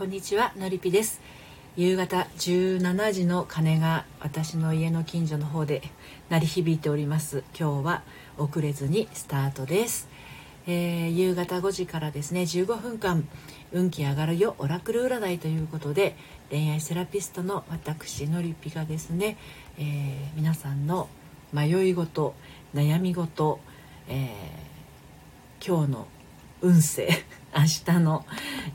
こんにちはのりぴです。夕方17時の鐘が私の家の近所の方で鳴り響いております。今日は遅れずにスタートです、えー、夕方5時からですね15分間運気上がるよオラクル占いということで恋愛セラピストの私のりぴがですね、えー、皆さんの迷い事悩み事、えー、今日の運勢明日の、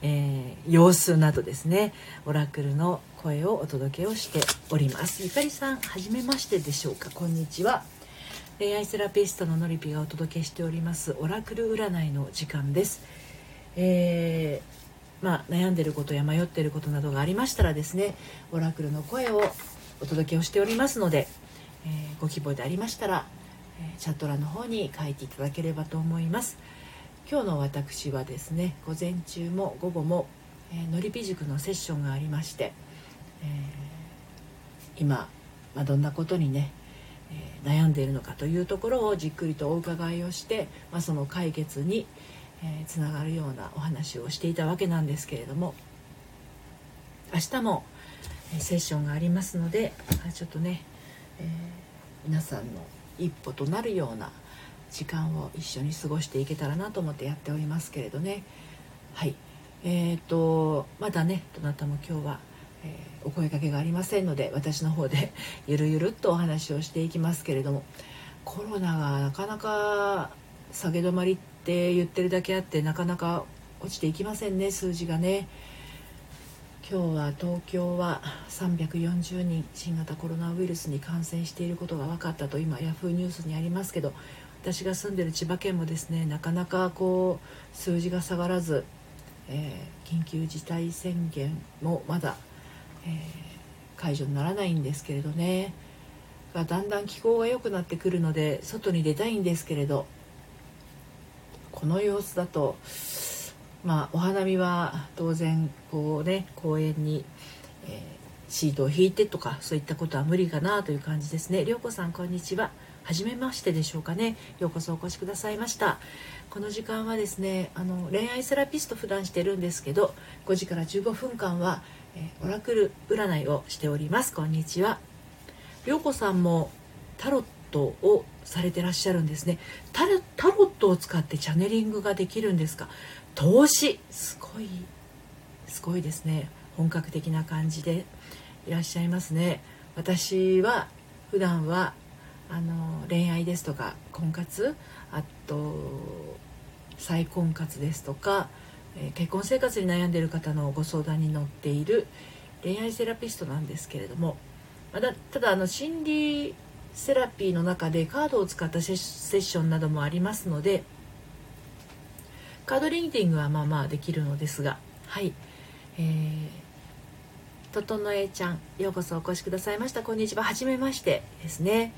えー、様子などですねオラクルの声をお届けをしております。ゆかりさんはじめましてでしょうか？こんにちは。恋愛セラピストののりぴがお届けしておりますオラクル占いの時間です。えー、まあ、悩んでることや迷っていることなどがありましたらですねオラクルの声をお届けをしておりますので、えー、ご希望でありましたら、えチャット欄の方に書いていただければと思います。今日の私はですね午前中も午後も、えー、のりぴ塾のセッションがありまして、えー、今、まあ、どんなことにね、えー、悩んでいるのかというところをじっくりとお伺いをして、まあ、その解決に、えつながるようなお話をしていたわけなんですけれども明日もセッションがありますのでちょっとね、え皆さんの一歩となるような時間を一緒に過ごしていけたらなと思ってやっておりますけれどね。はい。えーと、まだねどなたも今日は、えー、お声かけがありませんので私の方で ゆるゆるっとお話をしていきますけれども。コロナがなかなか下げ止まりって言ってるだけあってなかなか落ちていきませんね数字がね。今日は東京は340人新型コロナウイルスに感染していることが分かったと今ヤフーニュースにありますけど私が住んでる千葉県もですねなかなかこう数字が下がらず、えー、緊急事態宣言もまだ、えー、解除にならないんですけれどねだんだん気候が良くなってくるので外に出たいんですけれどこの様子だとまあお花見は当然こうね公園に、えー、シートを引いてとかそういったことは無理かなという感じですね。りょうこさんこんにちは。初めましてでしょうかね。ようこそお越しくださいました。この時間はですねあの恋愛セラピスト普段してるんですけど5時から15分間は、えー、オラクル占いをしております。こんにちは。りょうこさんもタロットをされてらっしゃるんですね。タロットを使ってチャネリングができるんですか？投資。すごいすごいですね。本格的な感じでいらっしゃいますね。私は普段はあの恋愛ですとか婚活あと再婚活ですとか、え、結婚生活に悩んでいる方のご相談に乗っている恋愛セラピストなんですけれどもまだただあの心理セラピーの中でカードを使ったセッションなどもありますのでカードリーディングはまあまあできるのですがはい。えー、ととのえちゃんようこそお越しくださいました。こんにちは。はじめましてですね。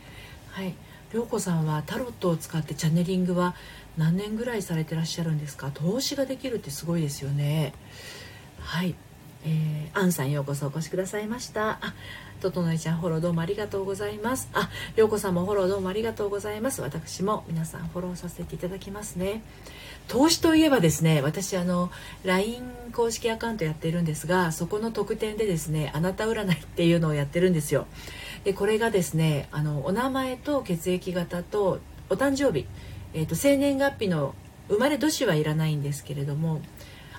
はい。涼子さんはタロットを使ってチャネリングは何年ぐらいされてらっしゃるんですか？投資ができるってすごいですよね。はい。えー、アンさんようこそお越しくださいました。あととのいちゃんフォローどうもありがとうございます。ありょうこさんもフォローどうもありがとうございます。私も皆さんフォローさせていただきますね。投資といえばですね私あの LINE 公式アカウントやってるんですがそこの特典でですねあなた占いっていうのをやってるんですよ。でこれがですねあのお名前と血液型とお誕生日、えーと、生年月日の生まれ年はいらないんですけれども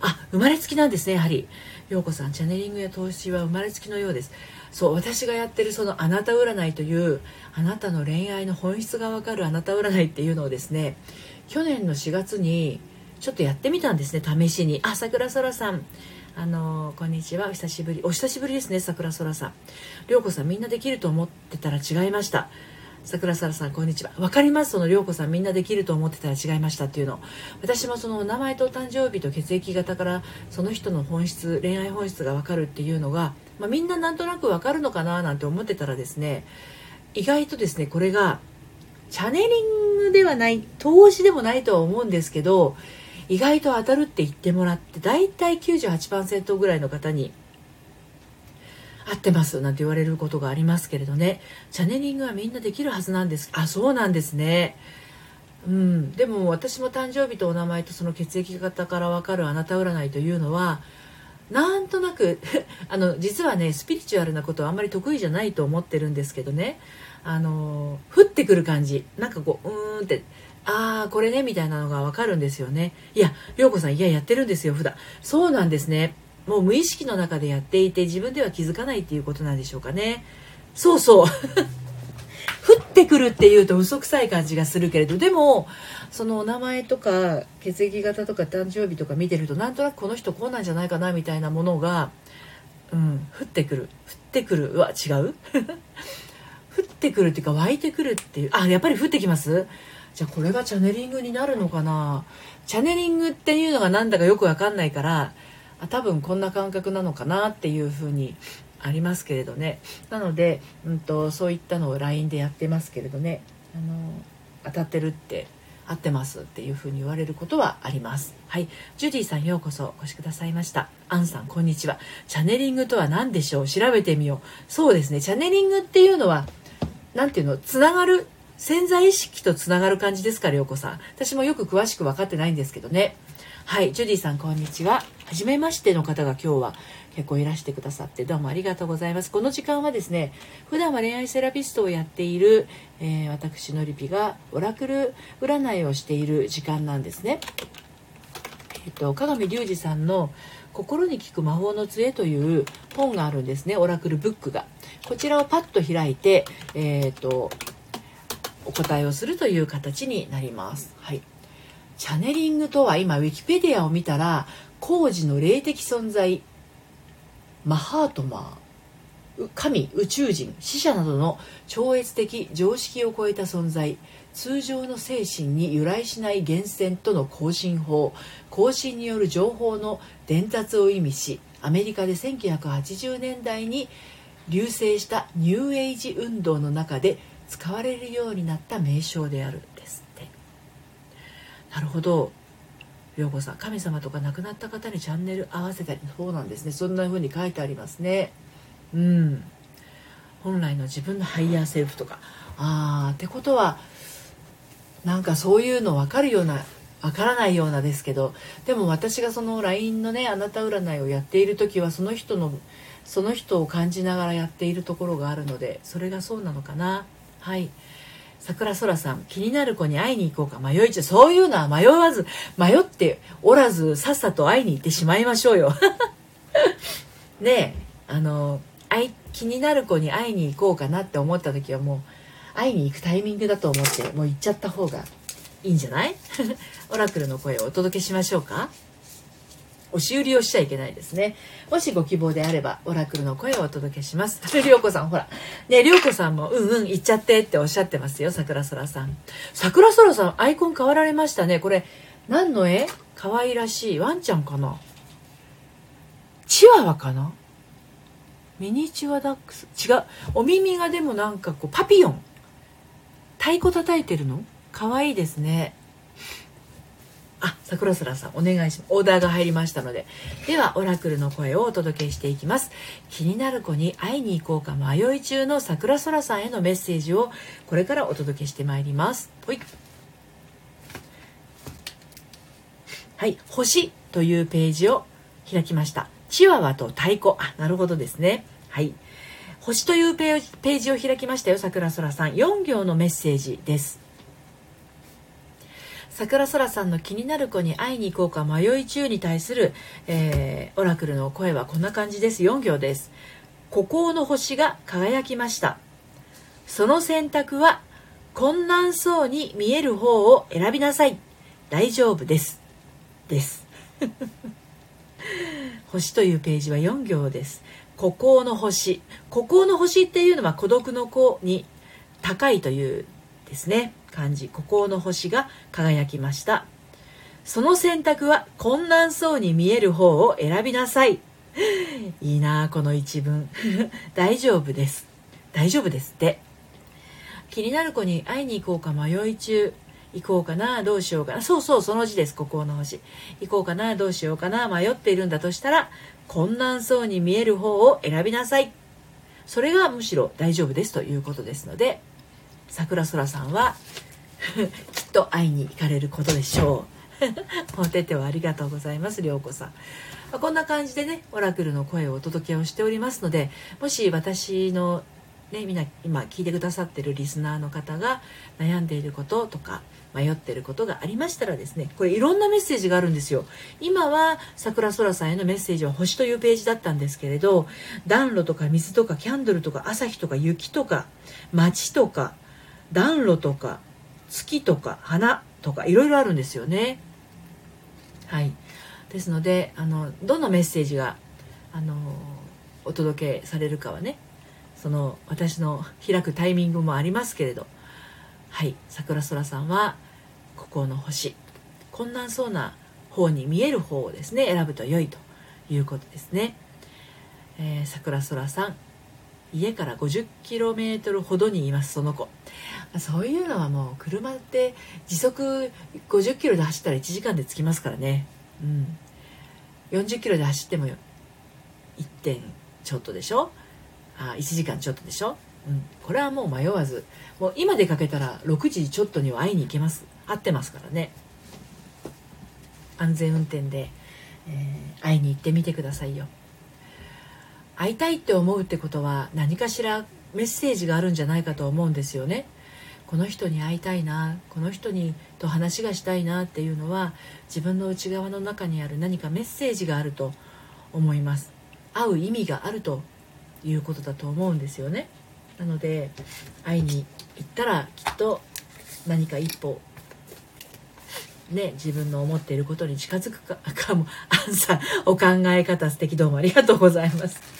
あ生まれつきなんですねやはり。陽子さんチャネリングや投資は生まれつきのようです。そう私がやってるそのあなた占いというあなたの恋愛の本質がわかるあなた占いっていうのをですね去年の4月にちょっとやってみたんですね試しに。あ桜空さん。あのこんにちは。お久しぶり。お久しぶりですね桜空さん。涼子さんみんなできると思ってたら違いました。桜空さんこんにちは。分かります？その涼子さんみんなできると思ってたら違いましたっていうの。私もその名前と誕生日と血液型からその人の本質恋愛本質が分かるっていうのが、まあ、みんななんとなく分かるのかななんて思ってたらですね意外とですねこれがチャネリングではない投資でもないとは思うんですけど意外と当たるって言ってもらって大体98%ぐらいの方に合ってますなんて言われることがありますけれどね。チャネリングはみんなできるはずなんです。あそうなんですね。うん。でも私も誕生日とお名前とその血液型から分かるあなた占いというのはなんとなく あの実はねスピリチュアルなことはあんまり得意じゃないと思ってるんですけどね。あの降ってくる感じ。なんかこううーんってああこれねみたいなのがわかるんですよね。いや涼子さんいややってるんですよ普段。そうなんですね。もう無意識の中でやっていて自分では気づかないっていうことなんでしょうかね。そうそう。降ってくるっていうと嘘くさい感じがするけれど。でもそのお名前とか血液型とか誕生日とか見てるとなんとなくこの人こうなんじゃないかなみたいなものが、うん、降ってくる。降ってくる。うわ違う？降ってくるっていうか湧いてくるっていう。あやっぱり降ってきます？じゃあこれがチャネリングになるのかな？チャネリングっていうのがなんだかよくわかんないからあ多分こんな感覚なのかなっていうふうにありますけれどね。なので、うんと、そういったのを LINE でやってますけれどね。あの当たってるって合ってますっていうふうに言われることはあります。はい。ジュディさんようこそお越しくださいました。アンさんこんにちは。チャネリングとは何でしょう？調べてみよう。そうですね。チャネリングっていうのは何ていうの？つながる潜在意識とつながる感じですか涼子さん。私もよく詳しく分かってないんですけどね。はいジュディさんこんにちは。初めましての方が今日は結構いらしてくださってどうもありがとうございます。この時間はですね普段は恋愛セラピストをやっている、えー、私のりぴがオラクル占いをしている時間なんですね。えっと鏡隆二さんの心に効く魔法の杖という本があるんですねオラクルブックが。こちらをパッと開いてえー、っとお答えをするという形になります。はい。チャネリングとは今ウィキペディアを見たら工事の霊的存在マハートマー神宇宙人死者などの超越的常識を超えた存在通常の精神に由来しない源泉との更新法更新による情報の伝達を意味しアメリカで1980年代に隆盛したニューエイジ運動の中で使われるようになった名称であるんですって。なるほど。陽子さん神様とか亡くなった方にチャンネル合わせたりそうなんですね。そんな風に書いてありますね。うん。本来の自分のハイヤーセルフとか。ああってことはなんかそういうの分かるような分からないようなですけどでも私がその LINE のねあなた占いをやっている時はその人のその人を感じながらやっているところがあるのでそれがそうなのかな。はい。桜空さん気になる子に会いに行こうか。迷い中。そういうのは迷わず迷っておらずさっさと会いに行ってしまいましょうよ。ねえあの気になる子に会いに行こうかなって思った時はもう会いに行くタイミングだと思ってもう行っちゃった方がいいんじゃない？オラクルの声をお届けしましょうか。押し売りをしちゃいけないですね。もしご希望であれば、オラクルの声をお届けします。りょうこさん、ほら。ね、りょうこさんも、うんうん、行っちゃってっておっしゃってますよ、桜空さん。桜空さん、アイコン変わられましたね。これ、何の絵？可愛らしい。ワンちゃんかな？チワワかな？ミニチュアダックス？違う。お耳がでもなんかこう、パピヨン。太鼓叩いてるの？可愛いですね。あ、桜空さん、お願いします。オーダーが入りましたので。では、オラクルの声をお届けしていきます。気になる子に会いに行こうか迷い中の桜空さんへのメッセージをこれからお届けしてまいります。ほい。はい、星というページを開きました。チワワと太鼓。あ、なるほどですね。はい。星というページを開きましたよ、桜空さん。4行のメッセージです。桜空さんの気になる子に会いに行こうか迷い中に対する、えー、オラクルの声はこんな感じです。4行です。孤高の星が輝きました。その選択は困難そうに見える方を選びなさい。大丈夫です。です。星というページは4行です。孤高の星。孤高の星っていうのは孤独の子に高いというですね。感じ孤高の星が輝きました。その選択は困難そうに見える方を選びなさい。いいなこの一文。大丈夫です。大丈夫ですって。気になる子に会いに行こうか迷い中。行こうかなどうしようかな。そうそうその字です。孤高の星。行こうかなどうしようかな迷っているんだとしたら困難そうに見える方を選びなさい。それがむしろ大丈夫ですということですので桜空さんは きっと会いに行かれることでしょう。お手手をありがとうございます涼子さん、まあ、こんな感じでねオラクルの声をお届けをしておりますのでもし私のね、みんな今聞いてくださってるリスナーの方が悩んでいることとか迷ってることがありましたらですねこれいろんなメッセージがあるんですよ。今は桜空さんへのメッセージは星というページだったんですけれど暖炉とか水とかキャンドルとか朝日とか雪とか街とか暖炉とか月とか花とかいろいろあるんですよね。はい。ですのであのどのメッセージがあのお届けされるかはねその私の開くタイミングもありますけれどはい。桜空さんはここの星困難そうな方に見える方をですね選ぶと良いということですね、えー、桜空さん家から 50km ほどにいますその子。そういうのはもう車って時速50キロで走ったら1時間で着きますからね。うん。40キロで走っても1点ちょっとでしょ？あ1時間ちょっとでしょ、うん、これはもう迷わず。もう今出かけたら6時ちょっとには会いに行けます。会ってますからね。安全運転で、えー、会いに行ってみてくださいよ。会いたいって思うってことは何かしらメッセージがあるんじゃないかと思うんですよね。この人に会いたいなこの人にと話がしたいなっていうのは自分の内側の中にある何かメッセージがあると思います。会う意味があるということだと思うんですよね。なので会いに行ったらきっと何か一歩ね自分の思っていることに近づくかかもアンサーお考え方素敵どうもありがとうございます。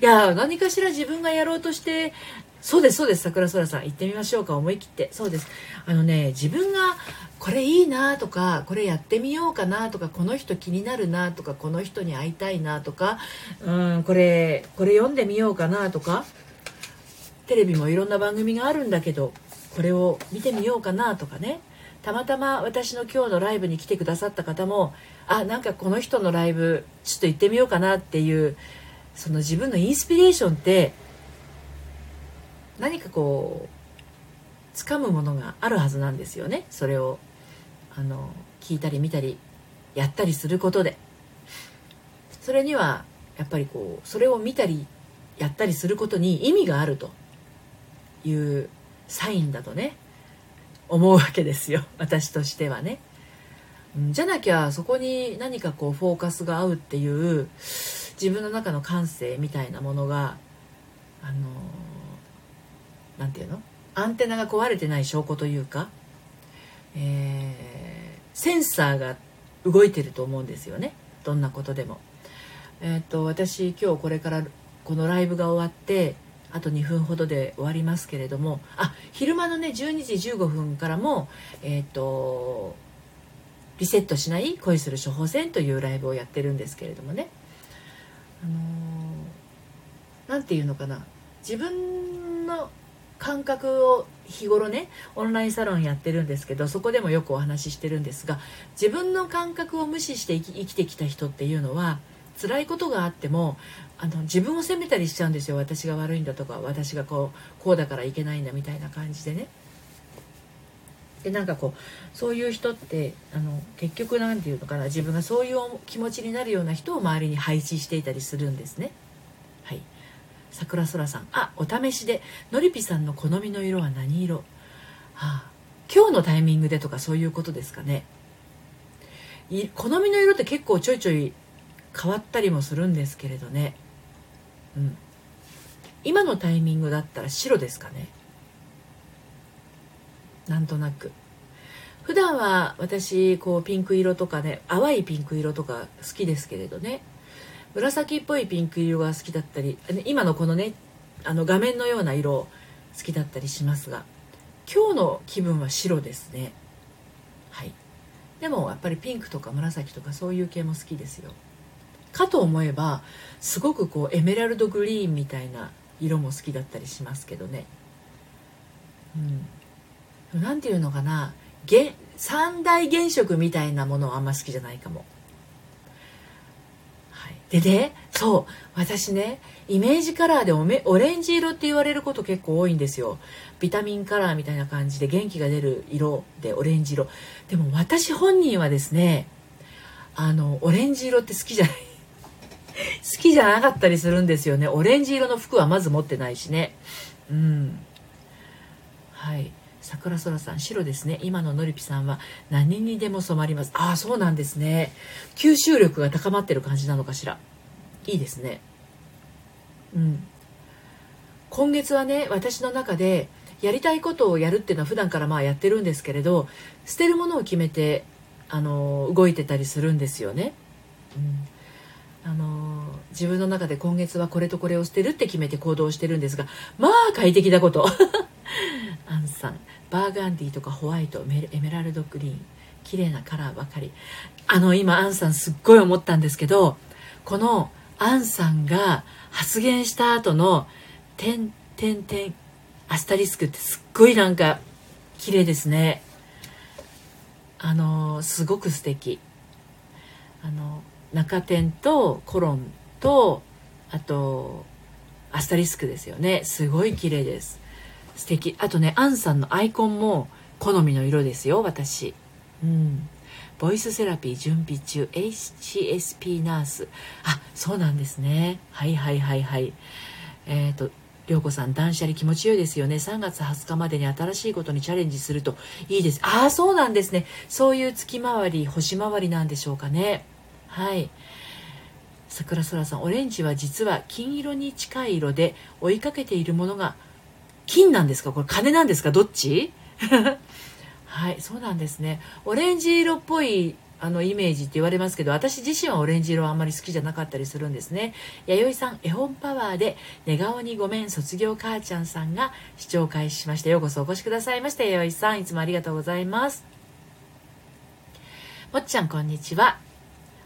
いや何かしら自分がやろうとしてそうですそうです桜空さん行ってみましょうか思い切って。そうです。あのね自分がこれいいなとかこれやってみようかなとかこの人気になるなとかこの人に会いたいなとかうんこれこれ読んでみようかなとかテレビもいろんな番組があるんだけどこれを見てみようかなとかね。たまたま私の今日のライブに来てくださった方もあなんかこの人のライブちょっと行ってみようかなっていうその自分のインスピレーションって何かこう掴むものがあるはずなんですよね。それをあの聞いたり見たりやったりすることで。それにはやっぱりこうそれを見たりやったりすることに意味があるというサインだとね思うわけですよ。私としてはね。じゃなきゃそこに何かこうフォーカスが合うっていう自分の中の感性みたいなものがあの何て言うの？アンテナが壊れてない証拠というか、えー、センサーが動いてると思うんですよね。どんなことでも。えーと、と私今日これからこのライブが終わってあと2分ほどで終わりますけれどもあ昼間のね12時15分からもえっ、とリセットしない恋する処方箋というライブをやってるんですけれどもね。あの何、ー、て言うのかな自分の感覚を日頃ねオンラインサロンやってるんですけどそこでもよくお話ししてるんですが自分の感覚を無視して生き生きてきた人っていうのは辛いことがあってもあの自分を責めたりしちゃうんですよ私が悪いんだとか私がこうこうだからいけないんだみたいな感じでね。でなんかこうそういう人ってあの結局何て言うのかな自分がそういう気持ちになるような人を周りに配置していたりするんですね。はい。桜空さん。あお試しでのりぴさんの好みの色は何色、はあ、今日のタイミングでとかそういうことですかね。好みの色って結構ちょいちょい変わったりもするんですけれどね。うん。今のタイミングだったら白ですかね。なんとなく。普段は私こうピンク色とかね淡いピンク色とか好きですけれどね。紫っぽいピンク色が好きだったり今のこのねあの画面のような色好きだったりしますが今日の気分は白ですね。はい。でもやっぱりピンクとか紫とかそういう系も好きですよ。かと思えばすごくこうエメラルドグリーンみたいな色も好きだったりしますけどね。うん。何て言うのかな？三大原色みたいなものはあんま好きじゃないかも。でねそう。私ねイメージカラーでオメオレンジ色って言われること結構多いんですよ。ビタミンカラーみたいな感じで元気が出る色でオレンジ色。でも私本人はですねあのオレンジ色って好きじゃない。好きじゃなかったりするんですよね。オレンジ色の服はまず持ってないしね。うん。はい。桜空さん白ですね。今ののりぴさんは何にでも染まります。ああそうなんですね。吸収力が高まってる感じなのかしら。いいですね。うん。今月はね私の中でやりたいことをやるっていうのは普段からまあやってるんですけれど捨てるものを決めてあの動いてたりするんですよね、うん、あの自分の中で今月はこれとこれを捨てるって決めて行動してるんですがまあ快適なこと。アンさん。バーガンディとかホワイトエメラルドグリーン綺麗なカラーばかり。あの今アンさんすっごい思ったんですけどこのアンさんが発言した後の「点点点アスタリスク」ってすっごいなんか綺麗ですね。あのすごく素敵。あの中点とコロンとあとアスタリスクですよね。すごい綺麗です。素敵。あとねアンさんのアイコンも好みの色ですよ私。うん。ボイスセラピー準備中 HCSP ナースあそうなんですね。はいはいはいはい。えっ、ー、と涼子さん断捨離気持ちよいですよね。3月20日までに新しいことにチャレンジすると。いいです。ああそうなんですね。そういう月回り星回りなんでしょうかね。はい。桜空さんオレンジは実は金色に近い色で追いかけているものが金なんですか？これ金なんですか？どっち？はいそうなんですねオレンジ色っぽいあのイメージって言われますけど私自身はオレンジ色はあんまり好きじゃなかったりするんですね弥生さん絵本パワーで寝顔にごめん卒業母ちゃんさんが視聴開始しましたようこそお越しくださいました弥生さんいつもありがとうございますもっちゃんこんにちは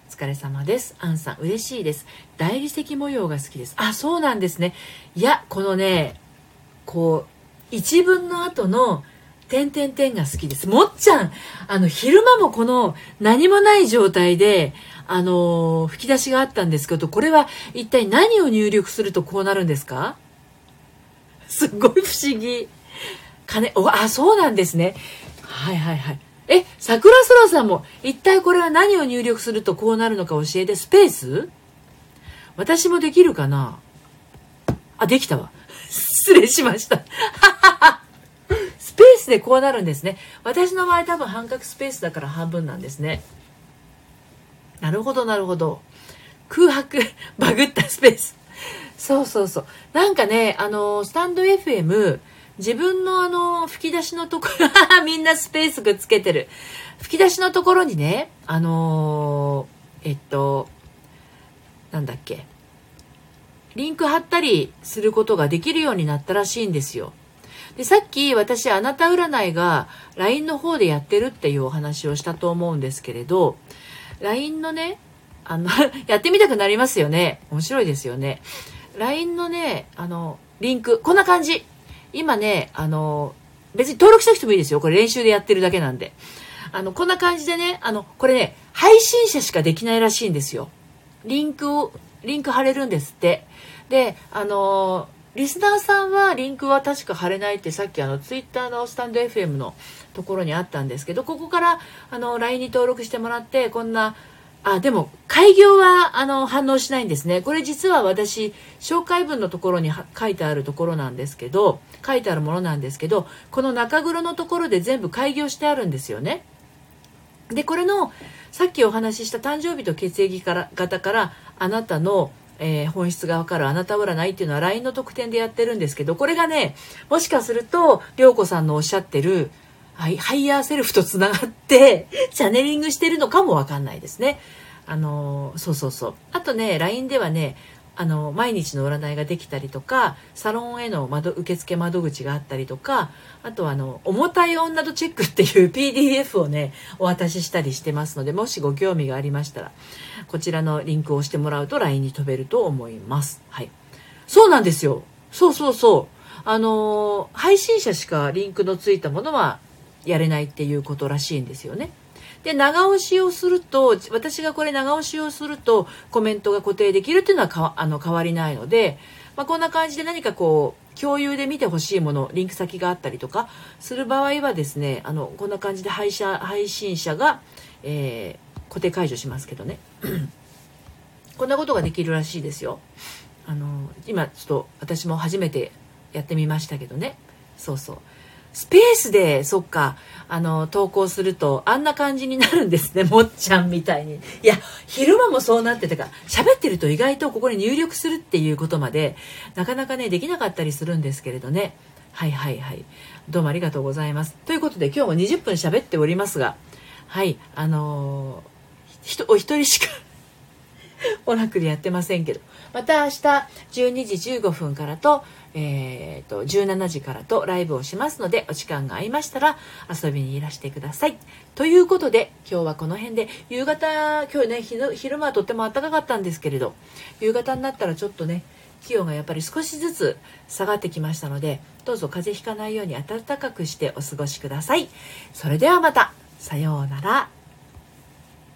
お疲れ様です。アンさん、嬉しいです。大理石模様が好きです。あ、そうなんですね。いや、このね、こう一文の後の点々点が好きです。もっちゃん、あの、昼間もこの何もない状態で、あの、吹き出しがあったんですけど、これは一体何を入力するとこうなるんですか？すっごい不思議。金、お、あ、そうなんですね。はいはいはい。え、桜空さんも、一体これは何を入力するとこうなるのか教えて、スペース？私もできるかな？あ、できたわ。失礼しました。スペースでこうなるんですね。私の場合多分半角スペースだから半分なんですね。なるほど、なるほど。空白、バグったスペース。そうそうそう。なんかね、あの、スタンド FM、自分のあの、吹き出しのところ、みんなスペースくっつけてる。吹き出しのところにね、あのえっと、なんだっけ。リンク貼ったりすることができるようになったらしいんですよ。で、さっき私、あなた占いが LINE の方でやってるっていうお話をしたと思うんですけれど、LINE のね、あの やってみたくなりますよね。面白いですよね。LINE のね、あの、リンク、こんな感じ。今ね、あの、別に登録しなくてもいいですよ。これ練習でやってるだけなんで。あの、こんな感じでね、あの、これね、配信者しかできないらしいんですよ。リンクを、リンク貼れるんですって。で、あのリスナーさんはリンクは確か貼れないってさっきあのツイッターのスタンド FM のところにあったんですけど、ここからあの LINE に登録してもらって、こんな、あ、でも開業はあの反応しないんですね。これ実は私、紹介文のところに書いてあるところなんですけど、書いてあるものなんですけど、この中黒のところで全部開業してあるんですよね。で、これの、さっきお話しした誕生日と血液から型からあなたのえー、本質がわかるあなた占いっていうのは LINE の特典でやってるんですけど、これがね、もしかすると、涼子さんのおっしゃってる、はい、ハイヤーセルフとつながって、チャネリングしてるのかもわかんないですね。あのそうそうそう。あとね、LINE ではね、あの毎日の占いができたりとかサロンへの窓受付窓口があったりとかあとはあの重たい女とチェックっていう PDF をねお渡ししたりしてますのでもしご興味がありましたらこちらのリンクを押してもらうと LINE に飛べると思います。はい、そうなんですよそうそうそうあの配信者しかリンクのついたものはやれないっていうことらしいんですよね。で長押しをすると私がこれ長押しをするとコメントが固定できるっていうのはかあの変わりないので、まあ、こんな感じで何かこう共有で見てほしいものリンク先があったりとかする場合はですねあのこんな感じで配信配信者が、えー、固定解除しますけどね。こんなことができるらしいですよ。あの今ちょっと私も初めてやってみましたけどね。そうそう。スペースで、そっか、あの、投稿すると、あんな感じになるんですね、もっちゃんみたいに。いや、昼間もそうなってたから、喋ってると意外とここに入力するっていうことまで、なかなかね、できなかったりするんですけれどね。はいはいはい。どうもありがとうございます。ということで、今日も20分喋っておりますが、はい、あのー、お一人しかオラクルやってませんけど、また明日12時15分からと、えーと、17時からとライブをしますのでお時間が合いましたら遊びにいらしてください。ということで今日はこの辺で夕方今日ね昼間はとっても暖かかったんですけれど夕方になったらちょっとね気温がやっぱり少しずつ下がってきましたのでどうぞ風邪ひかないように暖かくしてお過ごしください。それではまたさようなら。